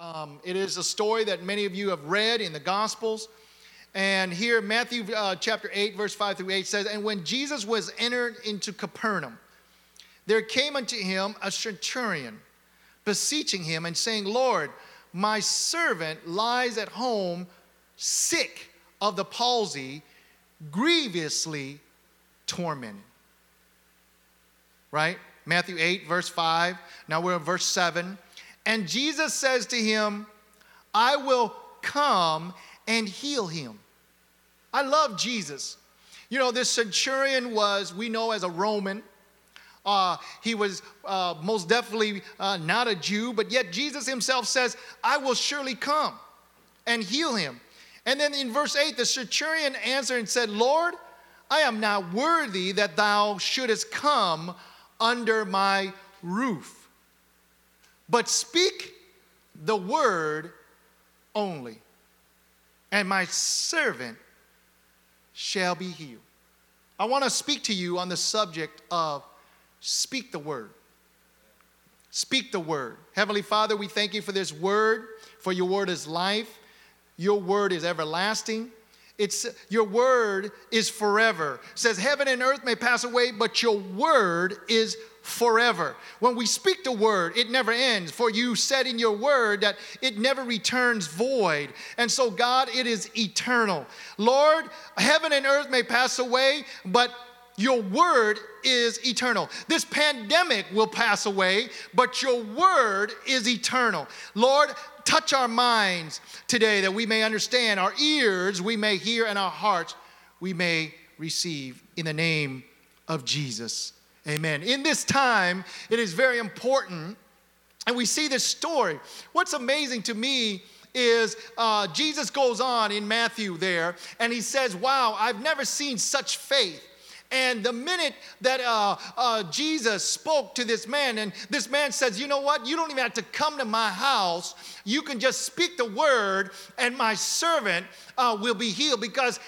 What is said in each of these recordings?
Um, it is a story that many of you have read in the Gospels. And here, Matthew uh, chapter 8, verse 5 through 8 says, And when Jesus was entered into Capernaum, there came unto him a centurion, beseeching him and saying, Lord, my servant lies at home sick of the palsy, grievously tormented. Right? Matthew 8, verse 5. Now we're in verse 7. And Jesus says to him, I will come and heal him. I love Jesus. You know, this centurion was, we know, as a Roman. Uh, he was uh, most definitely uh, not a Jew, but yet Jesus himself says, I will surely come and heal him. And then in verse 8, the centurion answered and said, Lord, I am not worthy that thou shouldest come under my roof but speak the word only, and my servant shall be healed. I want to speak to you on the subject of speak the word. Speak the word. Heavenly Father, we thank you for this word, for your word is life, your word is everlasting. It's your word is forever. It says heaven and earth may pass away, but your word is forever. When we speak the word, it never ends. For you said in your word that it never returns void. And so, God, it is eternal. Lord, heaven and earth may pass away, but your word is eternal. This pandemic will pass away, but your word is eternal. Lord, touch our minds today that we may understand, our ears we may hear, and our hearts we may receive in the name of Jesus. Amen. In this time, it is very important, and we see this story. What's amazing to me is uh, Jesus goes on in Matthew there, and he says, Wow, I've never seen such faith. And the minute that uh, uh, Jesus spoke to this man, and this man says, You know what? You don't even have to come to my house. You can just speak the word, and my servant uh, will be healed. Because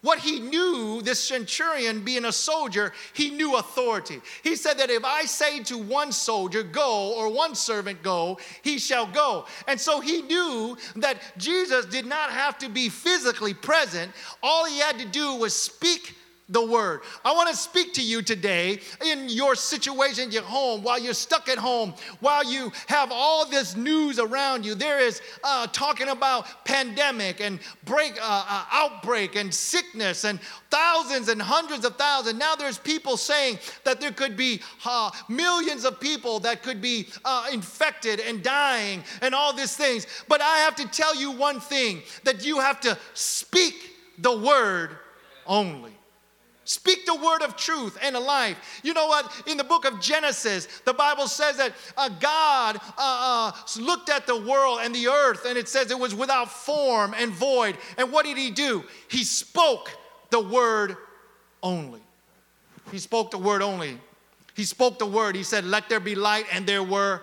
what he knew, this centurion being a soldier, he knew authority. He said that if I say to one soldier, go, or one servant, go, he shall go. And so he knew that Jesus did not have to be physically present. All he had to do was speak the word. I want to speak to you today in your situation, your home, while you're stuck at home, while you have all this news around you. There is uh, talking about pandemic and break, uh, uh, outbreak and sickness and thousands and hundreds of thousands. Now there's people saying that there could be uh, millions of people that could be uh, infected and dying and all these things. But I have to tell you one thing that you have to speak the word only. Speak the word of truth and life. You know what? In the book of Genesis, the Bible says that uh, God uh, uh, looked at the world and the earth, and it says it was without form and void. And what did he do? He spoke the word only. He spoke the word only. He spoke the word. He said, Let there be light, and there were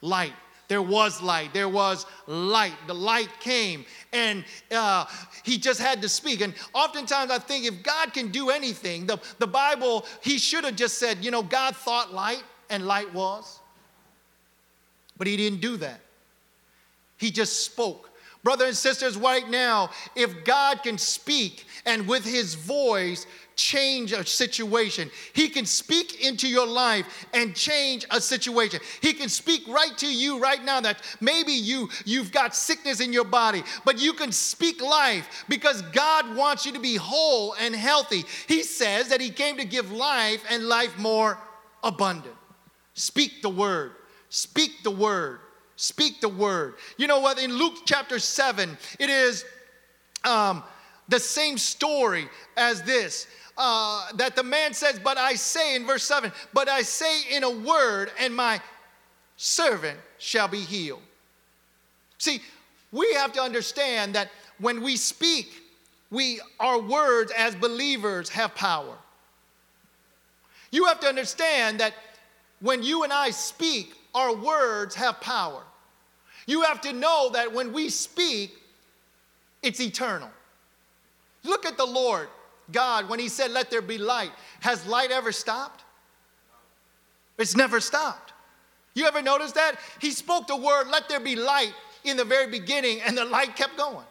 light. There was light. There was light. The light came, and uh, he just had to speak. And oftentimes I think if God can do anything, the, the Bible, he should have just said, you know, God thought light, and light was. But he didn't do that. He just spoke. Brothers and sisters, right now, if God can speak and with his voice change a situation. He can speak into your life and change a situation. He can speak right to you right now that maybe you you've got sickness in your body, but you can speak life because God wants you to be whole and healthy. He says that he came to give life and life more abundant. Speak the word. Speak the word. Speak the word. You know what? In Luke chapter 7, it is um, the same story as this uh, that the man says, But I say in verse 7, but I say in a word, and my servant shall be healed. See, we have to understand that when we speak, we our words as believers have power. You have to understand that when you and I speak, our words have power. You have to know that when we speak, it's eternal. Look at the Lord. God, when He said, Let there be light, has light ever stopped? It's never stopped. You ever notice that? He spoke the word, Let there be light. in the very beginning, and the light kept going.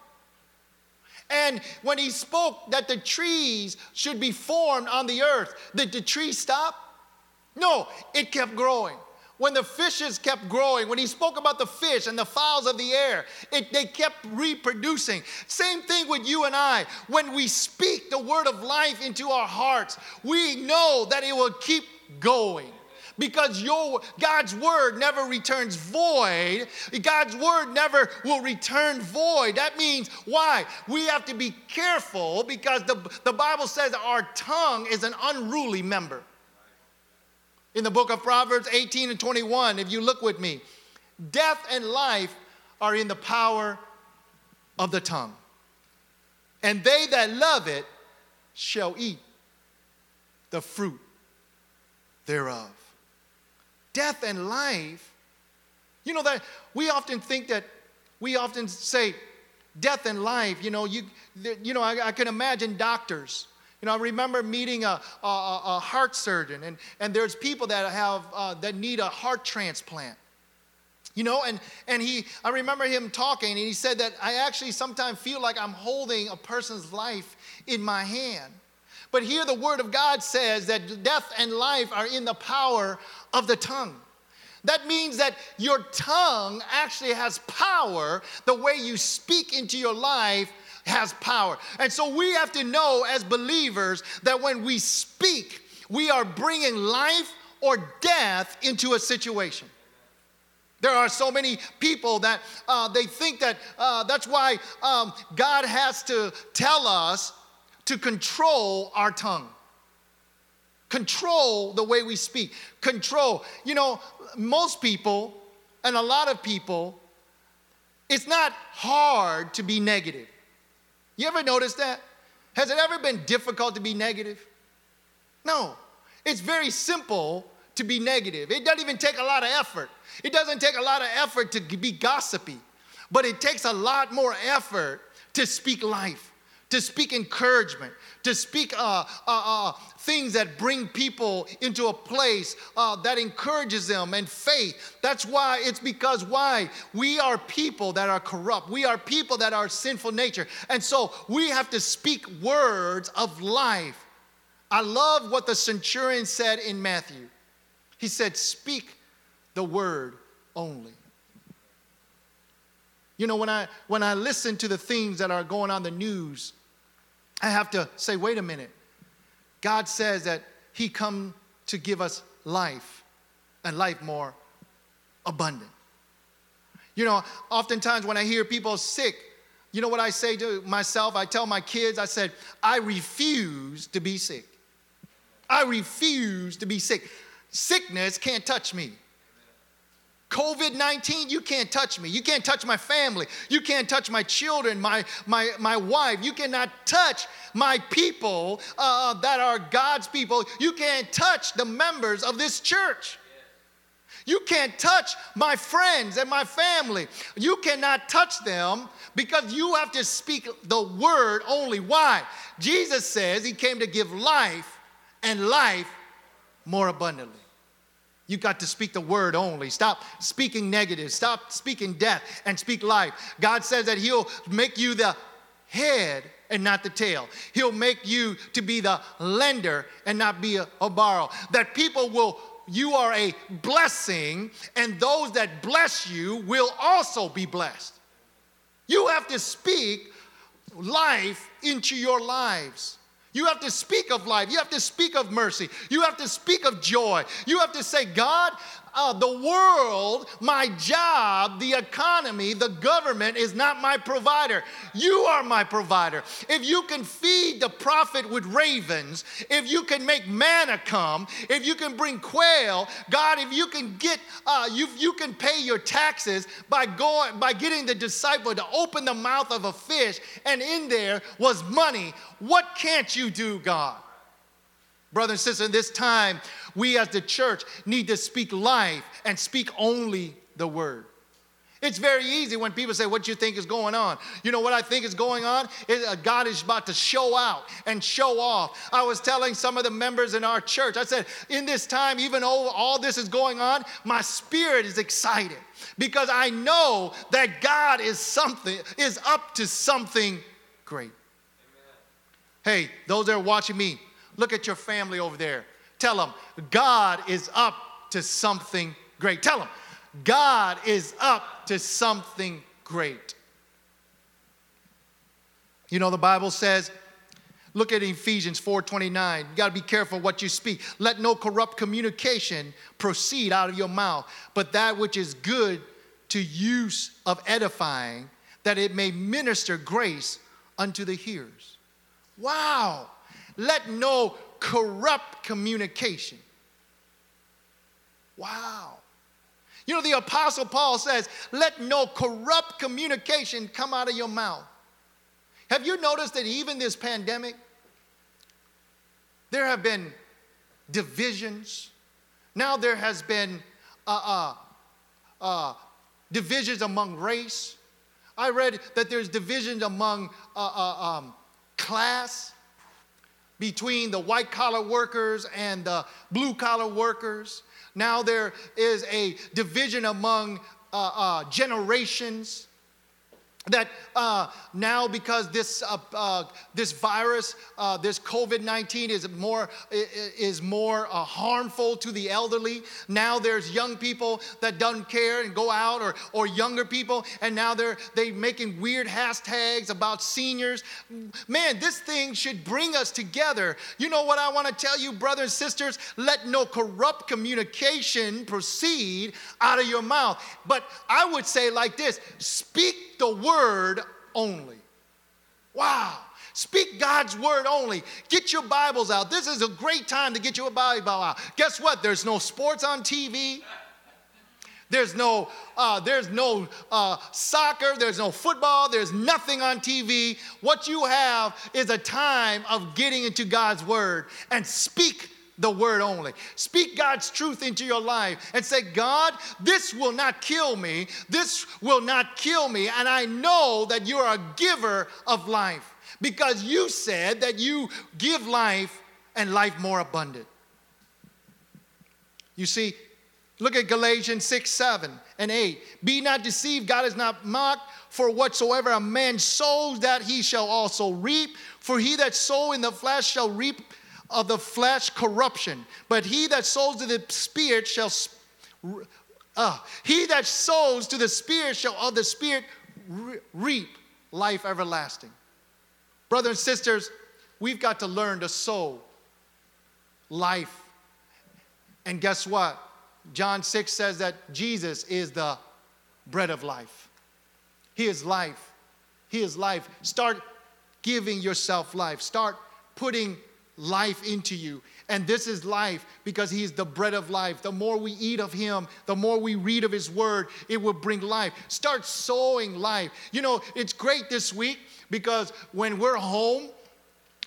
And when he spoke that the trees should be formed on the earth, did the tree stop? No, it kept growing. When the fishes kept growing, when he spoke about the fish and the fowls of the air, it, they kept reproducing. Same thing with you and I. When we speak the word of life into our hearts, we know that it will keep going because your God's word never returns void. God's word never will return void. That means why? We have to be careful because the, the Bible says our tongue is an unruly member. In the book of Proverbs 18 and 21, if you look with me, death and life are in the power of the tongue. And they that love it shall eat the fruit thereof death and life. You know that we often think that we often say death and life. You know, you, you know, I, I can imagine doctors. You know, I remember meeting a, a, a heart surgeon, and, and there's people that have uh, that need a heart transplant. You know, and, and he, I remember him talking, and he said that I actually sometimes feel like I'm holding a person's life in my hand. But here the word of God says that death and life are in the power of the tongue. That means that your tongue actually has power. The way you speak into your life has power. And so we have to know as believers that when we speak, we are bringing life or death into a situation. There are so many people that uh, they think that uh, that's why um, God has to tell us to control our tongue. Control the way we speak. Control. You know, most people and a lot of people, it's not hard to be negative. You ever notice that? Has it ever been difficult to be negative? No. It's very simple to be negative. It doesn't even take a lot of effort. It doesn't take a lot of effort to be gossipy, but it takes a lot more effort to speak life to speak encouragement, to speak uh, uh, uh, things that bring people into a place uh, that encourages them and faith. That's why it's because why? We are people that are corrupt. We are people that are sinful nature. And so we have to speak words of life. I love what the centurion said in Matthew. He said, Speak the word only. You know, when I when I listen to the things that are going on the news, I have to say, wait a minute. God says that He come to give us life and life more abundant. You know, oftentimes when I hear people sick, you know what I say to myself? I tell my kids, I said, I refuse to be sick. I refuse to be sick. Sickness can't touch me. COVID 19, you can't touch me. You can't touch my family. You can't touch my children, my, my, my wife. You cannot touch my people uh, that are God's people. You can't touch the members of this church. You can't touch my friends and my family. You cannot touch them because you have to speak the word only. Why? Jesus says he came to give life and life more abundantly. You got to speak the word only. Stop speaking negative. Stop speaking death and speak life. God says that He'll make you the head and not the tail. He'll make you to be the lender and not be a, a borrower. That people will, you are a blessing, and those that bless you will also be blessed. You have to speak life into your lives. You have to speak of life. You have to speak of mercy. You have to speak of joy. You have to say, God, uh, the world, my job, the economy, the government is not my provider. You are my provider. If you can feed the prophet with ravens, if you can make manna come, if you can bring quail, God, if you can get, uh, you, you can pay your taxes by going, by getting the disciple to open the mouth of a fish, and in there was money. What can't you do, God? Brothers and sisters, in this time, we as the church need to speak life and speak only the word. It's very easy when people say, What you think is going on? You know what I think is going on? Uh, God is about to show out and show off. I was telling some of the members in our church, I said, In this time, even though all this is going on, my spirit is excited because I know that God is something, is up to something great. Amen. Hey, those that are watching me, look at your family over there. Tell them, God is up to something great. Tell them, God is up to something great. You know, the Bible says, look at Ephesians 4:29. You got to be careful what you speak. Let no corrupt communication proceed out of your mouth, but that which is good to use of edifying, that it may minister grace unto the hearers. Wow. Let no corrupt communication. Wow. You know, the Apostle Paul says, let no corrupt communication come out of your mouth. Have you noticed that even this pandemic, there have been divisions? Now there has been uh, uh, uh, divisions among race. I read that there's divisions among uh, uh, um, class between the white collar workers and the blue collar workers. Now there is a division among uh, uh, generations that uh, now because this uh, uh, this virus, uh, this COVID nineteen is more is more uh, harmful to the elderly. Now there's young people that don't care and go out, or or younger people, and now they're they making weird hashtags about seniors. Man, this thing should bring us together. You know what I want to tell you, brothers and sisters? Let no corrupt communication proceed out of your mouth. But I would say like this: speak the word only. Wow. Speak God's word only. Get your Bibles out. This is a great time to get your Bible out. Guess what? There's no sports on TV. There's no, uh, there's no uh, soccer. There's no football. There's nothing on TV. What you have is a time of getting into God's word and speak the word only. Speak God's truth into your life and say, God, this will not kill me. This will not kill me. And I know that you're a giver of life because you said that you give life and life more abundant. You see, look at Galatians 6, 7, and 8. Be not deceived, God is not mocked, for whatsoever a man sows, that he shall also reap. For he that sow in the flesh shall reap of the flesh corruption, but he that sows to the spirit shall uh, he that sows to the spirit shall of the spirit reap life everlasting. Brothers and sisters, we've got to learn to sow life. And guess what? John 6 says that Jesus is the bread of life. He is life. He is life. Start giving yourself life. Start putting life into you. And this is life because He is the bread of life. The more we eat of Him, the more we read of His Word, it will bring life. Start sowing life. You know, it's great this week because when we're home,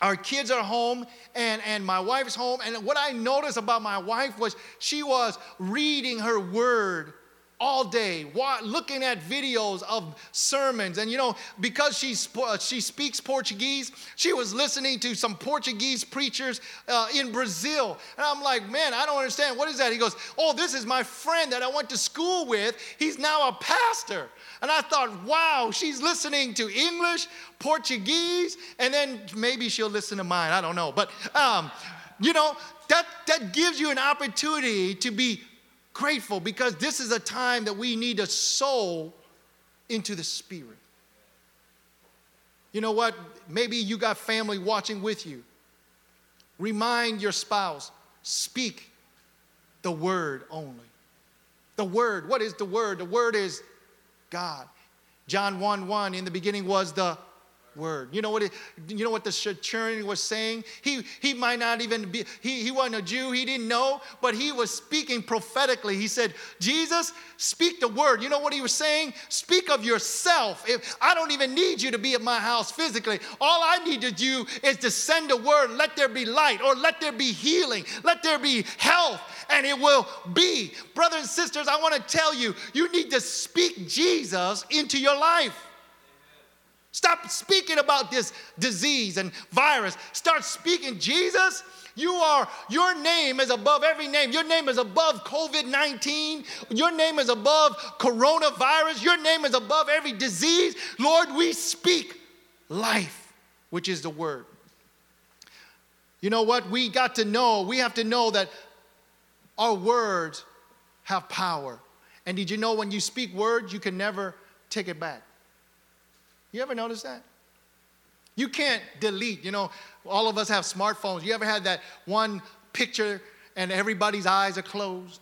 our kids are home and, and my wife's home. And what I noticed about my wife was she was reading her word all day looking at videos of sermons. And you know because she's, uh, she speaks portuguese she was listening to some portuguese preachers uh, in brazil. And i'm like man i don't understand. What is that? He goes oh this is my friend that i went to school with. He's now a pastor. And i thought wow she's listening to english portuguese and then maybe she'll listen to mine. I don't know. But um, you know that, that gives you an opportunity to be grateful because this is a time that we need to sow into the Spirit. You know what? Maybe you got family watching with you. Remind your spouse, speak the word only. The word, what is the word? The word is God. John 1 1, in the beginning was the word. You know what? It, you know what the centurion was saying? He he might not even be. He he wasn't a Jew. He didn't know, but he was speaking prophetically. He said, "Jesus, speak the word." You know what he was saying? Speak of yourself. If I don't even need you to be at my house physically, all I need to do is to send a word. Let there be light, or let there be healing. Let there be health, and it will be. Brothers and sisters, I want to tell you, you need to speak Jesus into your life. Stop speaking about this disease and virus. Start speaking, Jesus. You are, your name is above every name. Your name is above COVID 19. Your name is above coronavirus. Your name is above every disease. Lord, we speak life, which is the word. You know what? We got to know, we have to know that our words have power. And did you know when you speak words, you can never take it back? You ever notice that? You can't delete. You know, all of us have smartphones. You ever had that one picture and everybody's eyes are closed?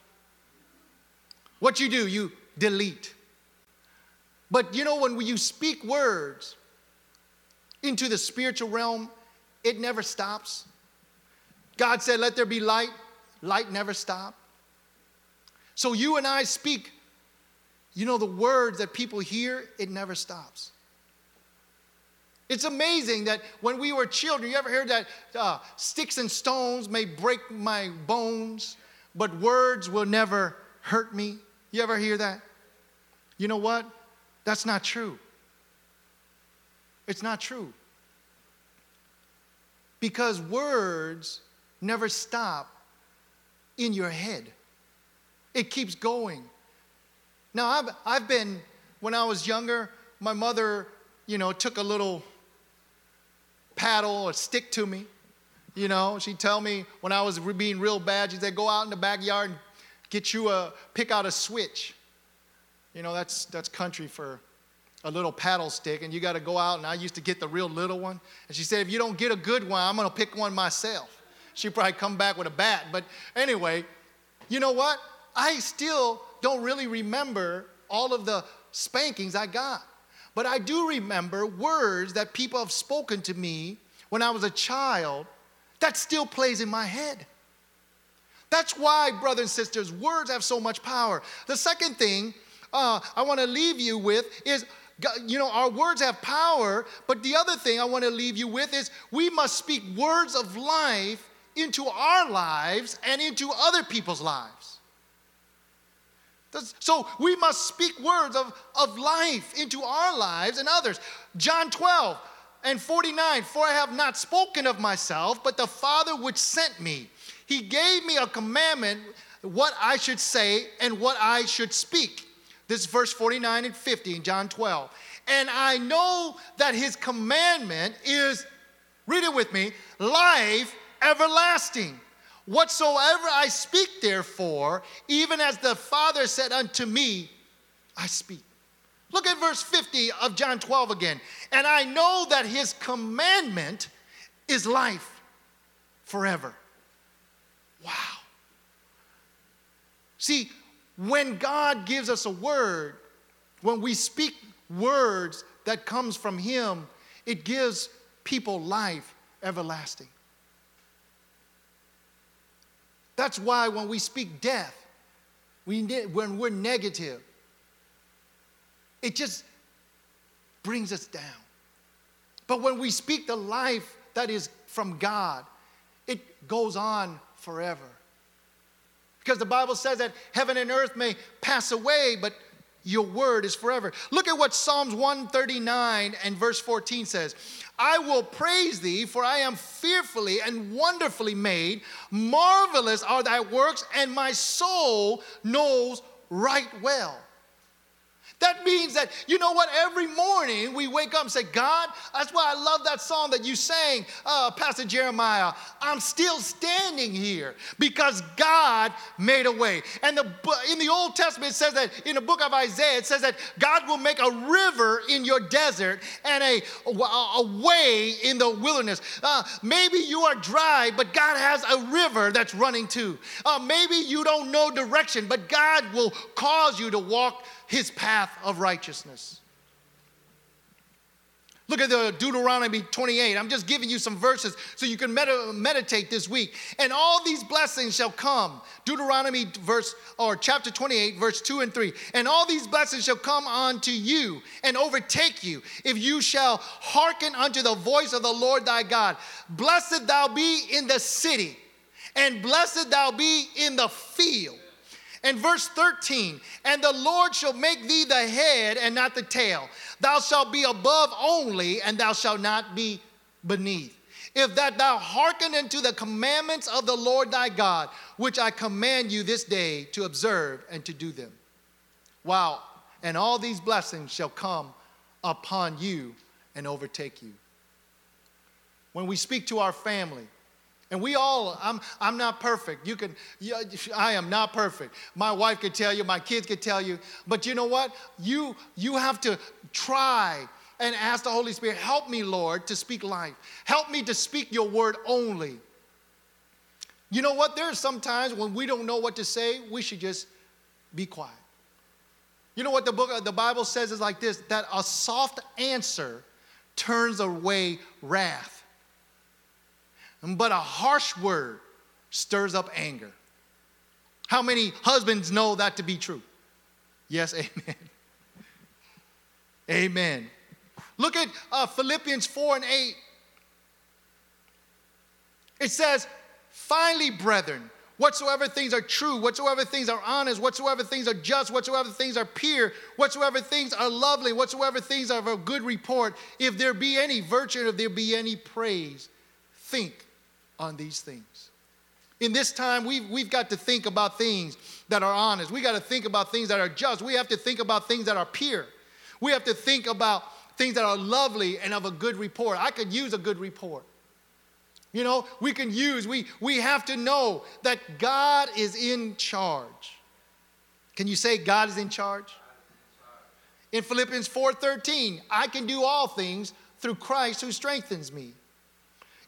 What you do, you delete. But you know, when you speak words into the spiritual realm, it never stops. God said, Let there be light. Light never stops. So you and I speak, you know, the words that people hear, it never stops. It's amazing that when we were children, you ever heard that uh, sticks and stones may break my bones, but words will never hurt me? You ever hear that? You know what? That's not true. It's not true. Because words never stop in your head, it keeps going. Now, I've, I've been, when I was younger, my mother, you know, took a little paddle or stick to me. You know, she'd tell me when I was being real bad, she'd say, go out in the backyard and get you a, pick out a switch. You know, that's, that's country for a little paddle stick, and you got to go out, and I used to get the real little one. And she said, if you don't get a good one, I'm going to pick one myself. She'd probably come back with a bat. But anyway, you know what? I still don't really remember all of the spankings I got. But I do remember words that people have spoken to me when I was a child that still plays in my head. That's why, brothers and sisters, words have so much power. The second thing uh, I want to leave you with is you know, our words have power, but the other thing I want to leave you with is we must speak words of life into our lives and into other people's lives. So we must speak words of, of life into our lives and others. John 12 and 49 For I have not spoken of myself, but the Father which sent me. He gave me a commandment what I should say and what I should speak. This is verse 49 and 50 in John 12. And I know that his commandment is, read it with me, life everlasting. Whatsoever I speak, therefore, even as the Father said unto me, I speak. Look at verse 50 of John 12 again. And I know that his commandment is life forever. Wow. See, when God gives us a word, when we speak words that comes from him, it gives people life everlasting. That's why when we speak death, we, when we're negative, it just brings us down. But when we speak the life that is from God, it goes on forever. Because the Bible says that heaven and earth may pass away, but your word is forever. Look at what Psalms 139 and verse 14 says I will praise thee, for I am fearfully and wonderfully made. Marvelous are thy works, and my soul knows right well. That means that, you know what, every morning we wake up and say, God, that's why I love that song that you sang, uh, Pastor Jeremiah. I'm still standing here because God made a way. And the, in the Old Testament, it says that in the book of Isaiah, it says that God will make a river in your desert and a, a way in the wilderness. Uh, maybe you are dry, but God has a river that's running too. Uh, maybe you don't know direction, but God will cause you to walk his path of righteousness. Look at the Deuteronomy 28. I'm just giving you some verses so you can med- meditate this week. And all these blessings shall come. Deuteronomy verse or chapter 28, verse 2 and 3. And all these blessings shall come unto you and overtake you if you shall hearken unto the voice of the Lord thy God. Blessed thou be in the city, and blessed thou be in the field. And verse 13, and the Lord shall make thee the head and not the tail. Thou shalt be above only, and thou shalt not be beneath. If that thou hearken unto the commandments of the Lord thy God, which I command you this day to observe and to do them. Wow. And all these blessings shall come upon you and overtake you. When we speak to our family, and we all, I'm, I'm not perfect. You can, I am not perfect. My wife could tell you, my kids could tell you. But you know what? You, you have to try and ask the Holy Spirit, help me, Lord, to speak life. Help me to speak your word only. You know what? There are some times when we don't know what to say, we should just be quiet. You know what the book the Bible says is like this that a soft answer turns away wrath but a harsh word stirs up anger. How many husbands know that to be true? Yes, amen. amen. Look at uh, Philippians 4 and 8. It says, Finally, brethren, whatsoever things are true, whatsoever things are honest, whatsoever things are just, whatsoever things are pure, whatsoever things are lovely, whatsoever things are of good report, if there be any virtue, if there be any praise, think on these things. In this time, we've, we've got to think about things that are honest. We got to think about things that are just. We have to think about things that are pure. We have to think about things that are lovely and of a good report. I could use a good report. You know, we can use, we, we have to know that God is in charge. Can you say God is in charge? In Philippians 4:13, I can do all things through Christ who strengthens me.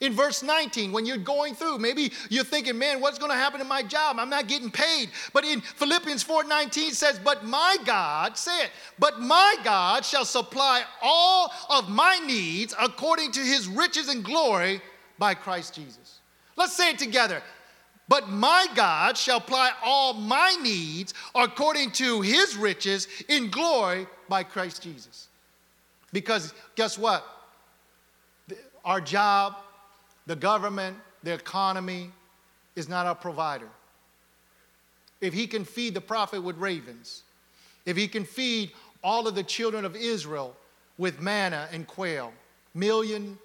In verse 19, when you're going through, maybe you're thinking, man, what's going to happen to my job? I'm not getting paid. But in Philippians 4:19 says, But my God, say it, but my God shall supply all of my needs according to his riches and glory by Christ Jesus. Let's say it together. But my God shall supply all my needs according to his riches in glory by Christ Jesus. Because guess what? Our job, the government, the economy is not our provider. If he can feed the prophet with ravens, if he can feed all of the children of Israel with manna and quail, million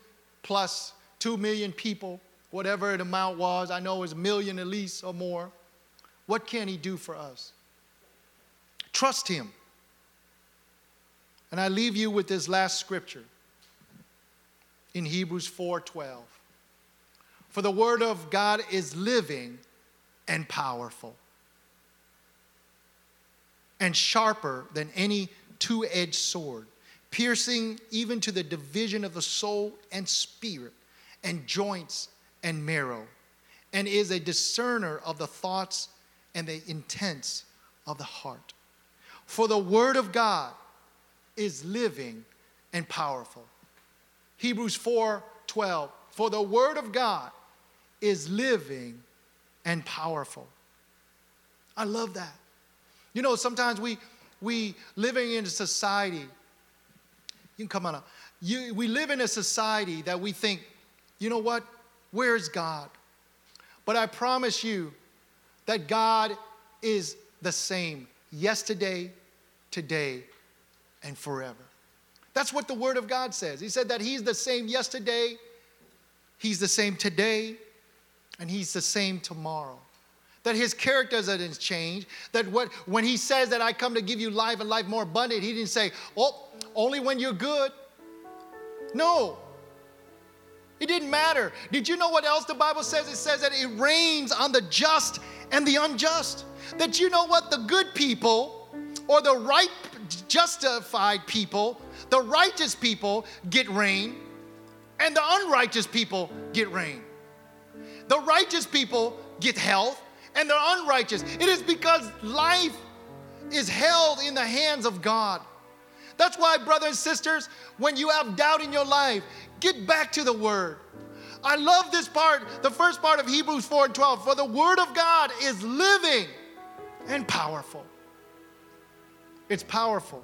plus two million people, whatever the amount was, I know it was a million at least or more, what can he do for us? Trust him. And I leave you with this last scripture in Hebrews 4:12. For the word of God is living and powerful and sharper than any two edged sword, piercing even to the division of the soul and spirit, and joints and marrow, and is a discerner of the thoughts and the intents of the heart. For the word of God is living and powerful. Hebrews 4 12. For the word of God is living and powerful. I love that. You know, sometimes we we living in a society. You can come on up. You, we live in a society that we think, you know what? Where's God? But I promise you that God is the same yesterday, today, and forever. That's what the Word of God says. He said that He's the same yesterday, He's the same today, and he's the same tomorrow. That his character doesn't change. That what when he says that I come to give you life and life more abundant, he didn't say, oh, only when you're good. No. It didn't matter. Did you know what else the Bible says? It says that it rains on the just and the unjust. That you know what? The good people or the right, justified people, the righteous people get rain, and the unrighteous people get rain. The righteous people get health, and the unrighteous. It is because life is held in the hands of God. That's why, brothers and sisters, when you have doubt in your life, get back to the Word. I love this part, the first part of Hebrews 4 and 12. For the Word of God is living and powerful. It's powerful.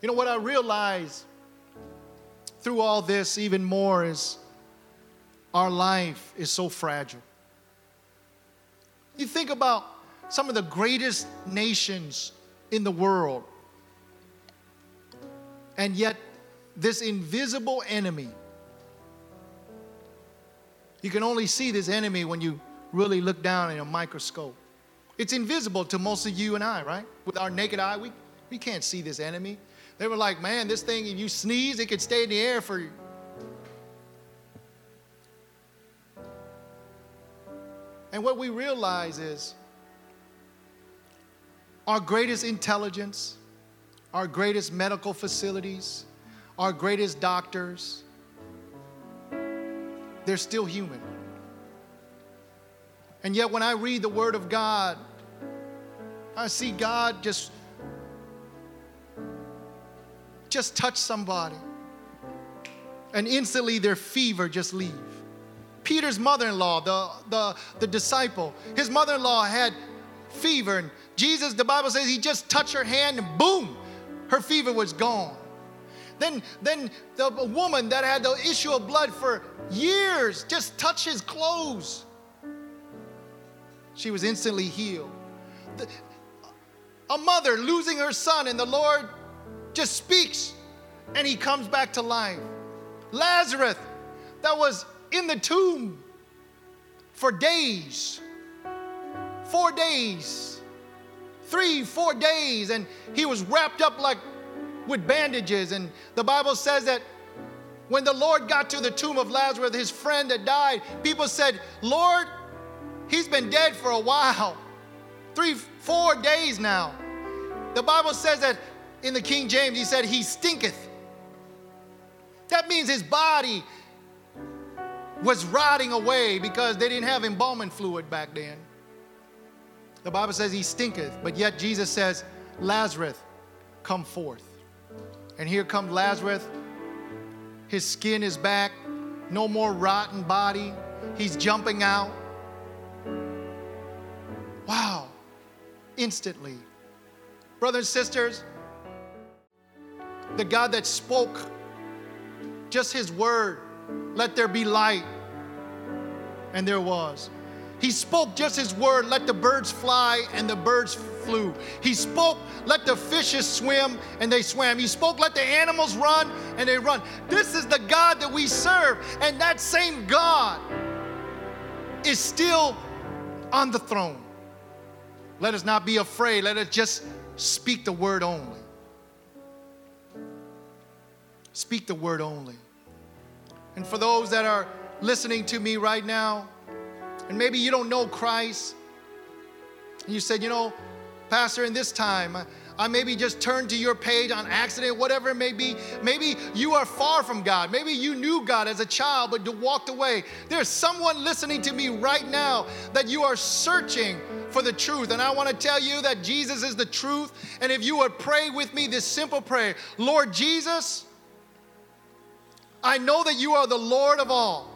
You know what I realize through all this even more is our life is so fragile. You think about some of the greatest nations in the world, and yet this invisible enemy, you can only see this enemy when you really look down in a microscope. It's invisible to most of you and I, right? With our naked eye, we, we can't see this enemy. They were like, man, this thing, if you sneeze, it could stay in the air for And what we realize is our greatest intelligence, our greatest medical facilities, our greatest doctors, they're still human. And yet, when I read the Word of God, I see God just just touch somebody and instantly their fever just leave peter's mother-in-law the, the, the disciple his mother-in-law had fever and jesus the bible says he just touched her hand and boom her fever was gone. Then then the woman that had the issue of blood for years just touched his clothes. She was instantly healed. The, a mother losing her son and the lord just speaks and he comes back to life. Lazarus, that was in the tomb for days, four days, three, four days, and he was wrapped up like with bandages. And the Bible says that when the Lord got to the tomb of Lazarus, his friend that died, people said, Lord, he's been dead for a while. Three, four days now. The Bible says that in the King James, he said, He stinketh. That means his body was rotting away because they didn't have embalming fluid back then. The Bible says he stinketh, but yet Jesus says, Lazarus, come forth. And here comes Lazarus. His skin is back, no more rotten body. He's jumping out. Wow, instantly. Brothers and sisters, the God that spoke just his word, let there be light. And there was. He spoke just his word, let the birds fly, and the birds flew. He spoke, let the fishes swim, and they swam. He spoke, let the animals run, and they run. This is the God that we serve. And that same God is still on the throne. Let us not be afraid. Let us just speak the word only. Speak the word only. And for those that are listening to me right now, and maybe you don't know Christ, and you said, you know, Pastor, in this time, I maybe just turned to your page on accident, whatever it may be. Maybe you are far from God. Maybe you knew God as a child but walked away. There's someone listening to me right now that you are searching for the truth. And I want to tell you that Jesus is the truth. And if you would pray with me this simple prayer Lord Jesus, I know that you are the Lord of all,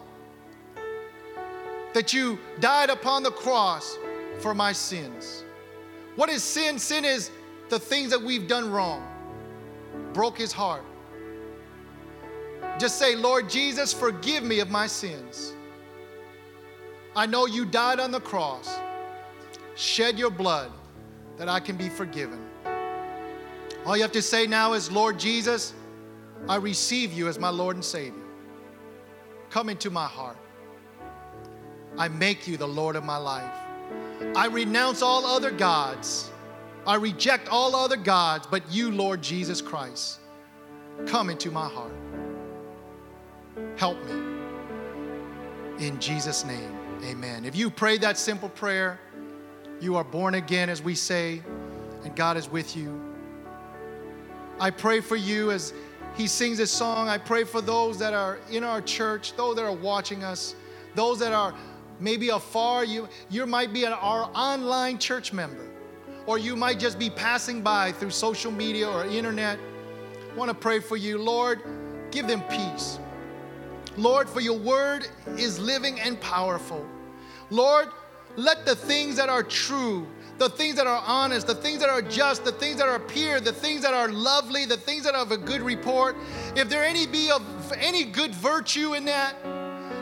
that you died upon the cross for my sins. What is sin? Sin is the things that we've done wrong, broke his heart. Just say, Lord Jesus, forgive me of my sins. I know you died on the cross, shed your blood that I can be forgiven. All you have to say now is, Lord Jesus, I receive you as my Lord and Savior. Come into my heart. I make you the Lord of my life. I renounce all other gods. I reject all other gods, but you, Lord Jesus Christ. Come into my heart. Help me. In Jesus' name, amen. If you pray that simple prayer, you are born again, as we say, and God is with you. I pray for you as he sings this song. I pray for those that are in our church, those that are watching us, those that are maybe afar. You, you might be an, our online church member, or you might just be passing by through social media or internet, I want to pray for you. Lord, give them peace. Lord, for your word is living and powerful. Lord, let the things that are true, the things that are honest, the things that are just, the things that are pure, the things that are lovely, the things that are of a good report, if there any be of any good virtue in that,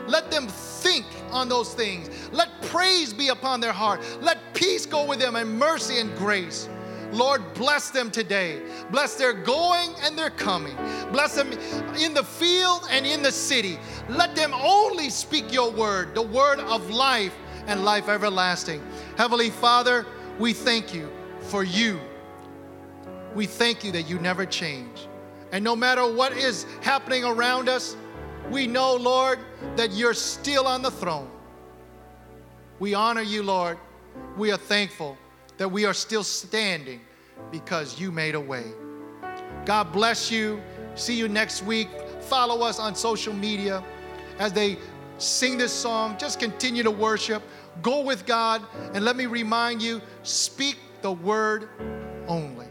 let them think on those things. Let praise be upon their heart. Let peace go with them and mercy and grace. Lord, bless them today. Bless their going and their coming. Bless them in the field and in the city. Let them only speak your word, the word of life and life everlasting. Heavenly Father, we thank you for you. We thank you that you never change. And no matter what is happening around us, we know, Lord, that you're still on the throne. We honor you, Lord. We are thankful that we are still standing because you made a way. God bless you. See you next week. Follow us on social media as they sing this song. Just continue to worship. Go with God. And let me remind you speak the word only.